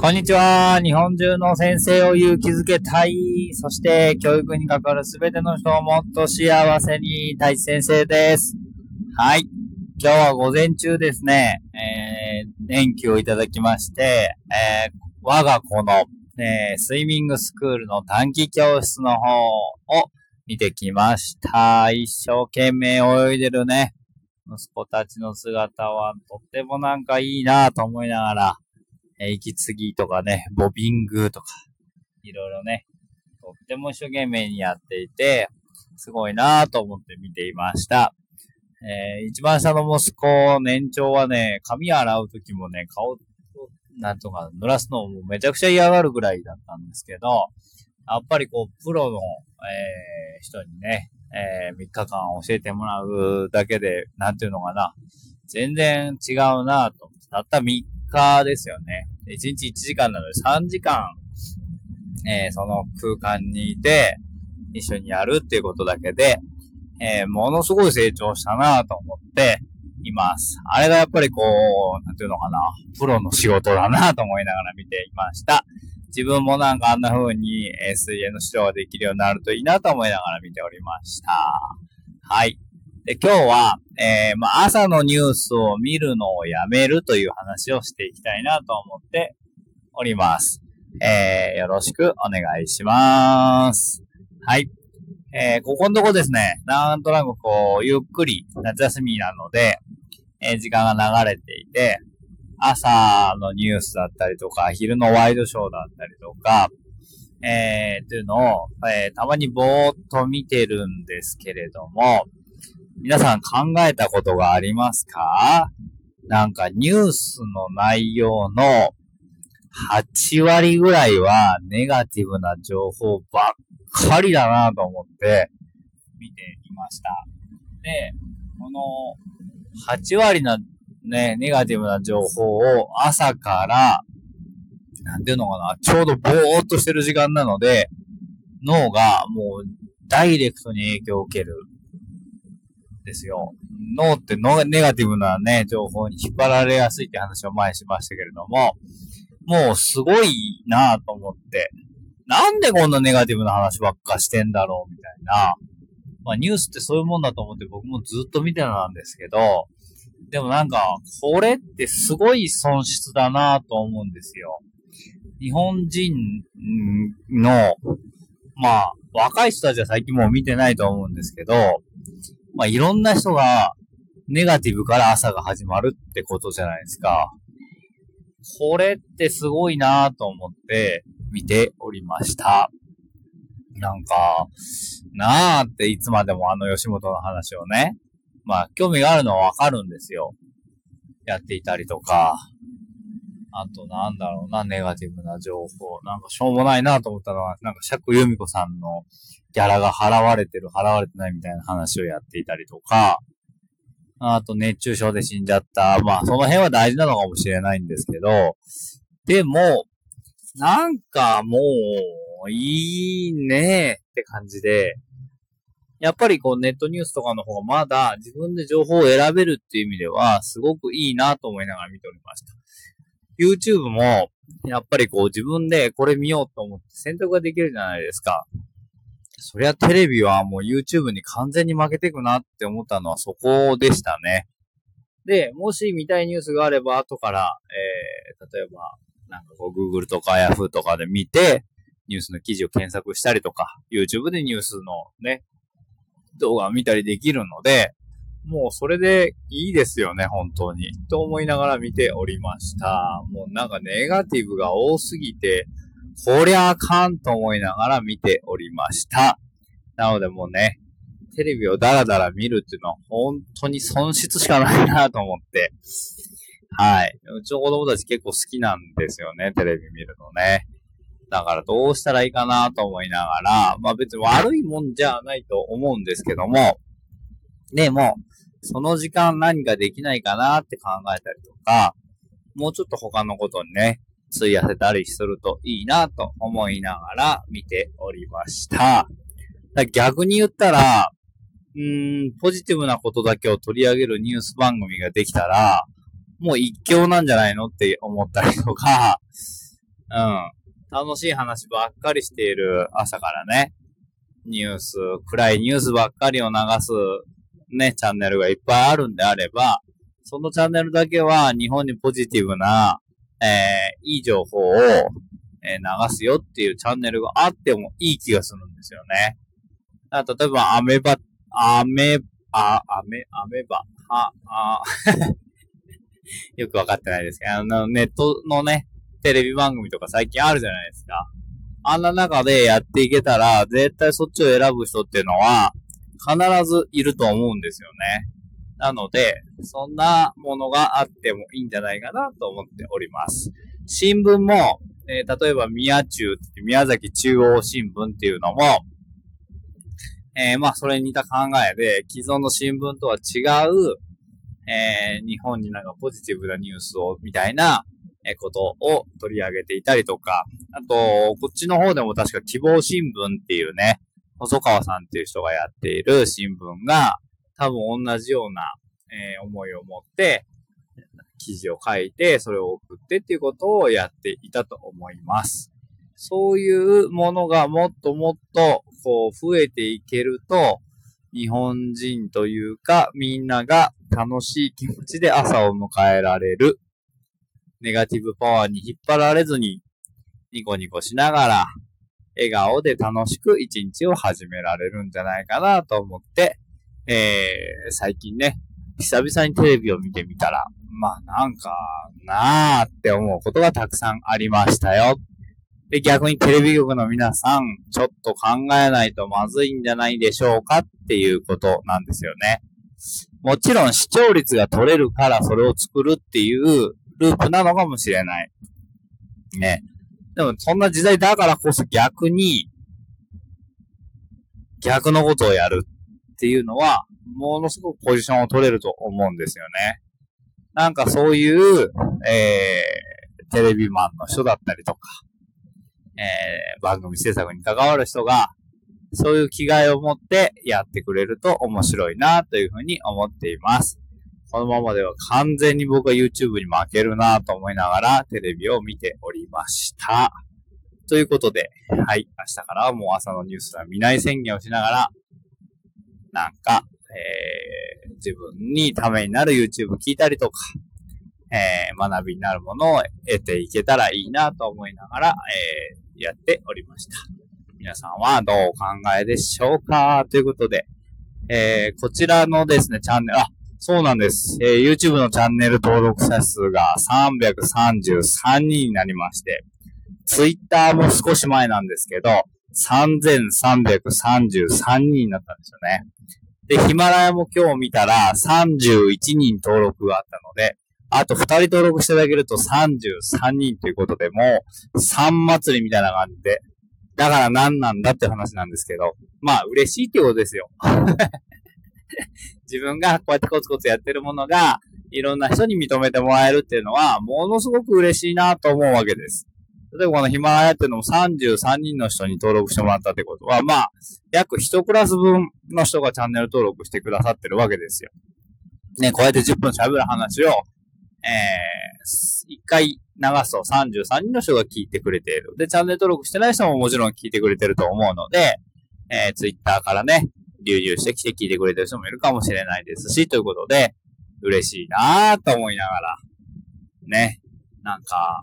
こんにちは。日本中の先生を勇気づけたい。そして、教育に関わるすべての人をもっと幸せに、大地先生です。はい。今日は午前中ですね、えー、電気をいただきまして、えー、我が子の、えー、スイミングスクールの短期教室の方を見てきました。一生懸命泳いでるね、息子たちの姿はとってもなんかいいなと思いながら、え息継ぎとかね、ボビングとか、いろいろね、とっても一生懸命にやっていて、すごいなぁと思って見ていました。えー一番下の息子、年長はね、髪洗うときもね、顔、なんとか濡らすのもめちゃくちゃ嫌がるぐらいだったんですけど、やっぱりこう、プロの、えー人にね、え3日間教えてもらうだけで、なんていうのかな、全然違うなぁと。たった3日ですよね。1日1時間なので3時間、えーその空間にいて、一緒にやるっていうことだけで、えーものすごい成長したなと思っています。あれがやっぱりこう、なんていうのかな、プロの仕事だなと思いながら見ていました。自分もなんかあんな風に、え水泳の指導ができるようになるといいなと思いながら見ておりました。はい。で、今日は、えー、まあ、朝のニュースを見るのをやめるという話をしていきたいなと思っております。えー、よろしくお願いします。はい。えー、ここのとこですね、なんとなくこう、ゆっくり夏休みなので、えー時間が流れていて、朝のニュースだったりとか、昼のワイドショーだったりとか、えー、っていうのを、えーたまにぼーっと見てるんですけれども、皆さん考えたことがありますか？なんかニュースの内容の8割ぐらいはネガティブな情報ばっかりだなと思って見ていました。で、この8割のね、ネガティブな情報を朝から、なんていうのかな、ちょうどぼーっとしてる時間なので、脳がもうダイレクトに影響を受ける。ですよ。脳ってのネガティブなね、情報に引っ張られやすいって話を前にしましたけれども、もうすごいなぁと思って、なんでこんなネガティブな話ばっかしてんだろうみたいな。まあニュースってそういうもんだと思って僕もずっと見てたんですけど、でもなんか、これってすごい損失だなと思うんですよ。日本人の、まあ、若い人たちは最近もう見てないと思うんですけど、まあ、いろんな人が、ネガティブから朝が始まるってことじゃないですか。これってすごいなと思って見ておりました。なんか、なあっていつまでもあの吉本の話をね、まあ、興味があるのはわかるんですよ。やっていたりとか、あとなんだろうな、ネガティブな情報。なんかしょうもないなと思ったのは、なんか釈由美子さんのギャラが払われてる、払われてないみたいな話をやっていたりとか、あと熱中症で死んじゃった。まあ、その辺は大事なのかもしれないんですけど、でも、なんかもう、いいねって感じで、やっぱりこうネットニュースとかの方がまだ自分で情報を選べるっていう意味ではすごくいいなと思いながら見ておりました。YouTube もやっぱりこう自分でこれ見ようと思って選択ができるじゃないですか。そりゃテレビはもう YouTube に完全に負けてくなって思ったのはそこでしたね。で、もし見たいニュースがあれば後から、えー、例えばなんかこう Google とか Yahoo とかで見て、ニュースの記事を検索したりとか、YouTube でニュースのね、動画を見たりできるので、もうそれでいいですよね、本当に。と思いながら見ておりました。もうなんかネガティブが多すぎて、こりゃあかんと思いながら見ておりました。なのでもうね、テレビをダラダラ見るっていうのは本当に損失しかないなと思って。はい。うちの子供たち結構好きなんですよね、テレビ見るのね。だからどうしたらいいかなと思いながら、まあ別に悪いもんじゃないと思うんですけども、でも、その時間何かできないかなって考えたりとか、もうちょっと他のことにね、費やせたりするといいなと思いながら見ておりました。逆に言ったら、うーん、ポジティブなことだけを取り上げるニュース番組ができたら、もう一強なんじゃないのって思ったりとか、うん。楽しい話ばっかりしている朝からね、ニュース、暗いニュースばっかりを流すね、チャンネルがいっぱいあるんであれば、そのチャンネルだけは日本にポジティブな、えー、いい情報を、えー、流すよっていうチャンネルがあってもいい気がするんですよね。例えば、アメバ、アメ、あ、アメ、アメバ、あ、あ、よくわかってないですけど、あの、ネットのね、テレビ番組とか最近あるじゃないですか。あんな中でやっていけたら、絶対そっちを選ぶ人っていうのは、必ずいると思うんですよね。なので、そんなものがあってもいいんじゃないかなと思っております。新聞も、えー、例えば宮中って宮崎中央新聞っていうのも、えー、まあそれに似た考えで、既存の新聞とは違う、えー、日本になんかポジティブなニュースを、みたいな、えことを取り上げていたりとか、あと、こっちの方でも確か希望新聞っていうね、細川さんっていう人がやっている新聞が、多分同じような、えー、思いを持って、記事を書いて、それを送ってっていうことをやっていたと思います。そういうものがもっともっと、こう、増えていけると、日本人というか、みんなが楽しい気持ちで朝を迎えられる。ネガティブパワーに引っ張られずに、ニコニコしながら、笑顔で楽しく一日を始められるんじゃないかなと思って、えー、最近ね、久々にテレビを見てみたら、まあなんかなーって思うことがたくさんありましたよ。で、逆にテレビ局の皆さん、ちょっと考えないとまずいんじゃないでしょうかっていうことなんですよね。もちろん視聴率が取れるからそれを作るっていうループなのかもしれない。ね。でもそんな時代だからこそ逆に、逆のことをやるっていうのは、ものすごくポジションを取れると思うんですよね。なんかそういう、えー、テレビマンの人だったりとか、えー、番組制作に関わる人が、そういう気概を持ってやってくれると面白いなというふうに思っています。このままでは完全に僕は YouTube に負けるなと思いながらテレビを見ておりました。ということで、はい、明日からはもう朝のニュースは見ない宣言をしながら、なんか、えー、自分にためになる YouTube 聞いたりとか、えー、学びになるものを得ていけたらいいなと思いながら、えー、やっておりました。皆さんはどうお考えでしょうか？ということで、えー、こちらのですね、チャンネル、あ、そうなんです。えー、YouTube のチャンネル登録者数が333人になりまして、Twitter も少し前なんですけど、3333人になったんですよね。で、ヒマラヤも今日見たら31人登録があったので、あと2人登録していただけると33人ということで、もう3祭りみたいな感じで、だから何なんだって話なんですけど、まあ嬉しいってことですよ。自分がこうやってコツコツやってるものが、いろんな人に認めてもらえるっていうのは、ものすごく嬉しいなと思うわけです。例えばこのヒマラヤっていうのも33人の人に登録してもらったってことは、まあ、約1クラス分の人がチャンネル登録してくださってるわけですよ。ね、こうやって10分喋る話を、えー、1回流すと33人の人が聞いてくれている。で、チャンネル登録してない人ももちろん聞いてくれてると思うので、えー、Twitter からね、流入してきて聞いてくれてる人もいるかもしれないですし、ということで、嬉しいなぁと思いながら、ね、なんか、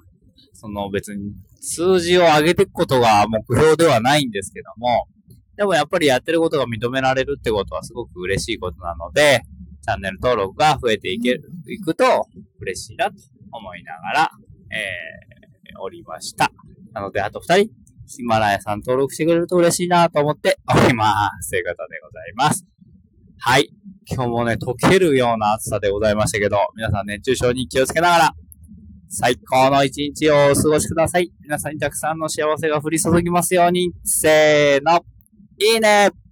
その別に数字を上げていくことが目標ではないんですけども、でもやっぱりやってることが認められるってことはすごく嬉しいことなので、チャンネル登録が増えていける、いくと嬉しいなと思いながら、えー、おりました。なので、あと二人、ヒマラヤさん登録してくれると嬉しいなと思っております。ということでございます。はい。今日もね、溶けるような暑さでございましたけど、皆さん熱中症に気をつけながら、最高の一日をお過ごしください。皆さんにたくさんの幸せが降り注ぎますように。せーの。いいね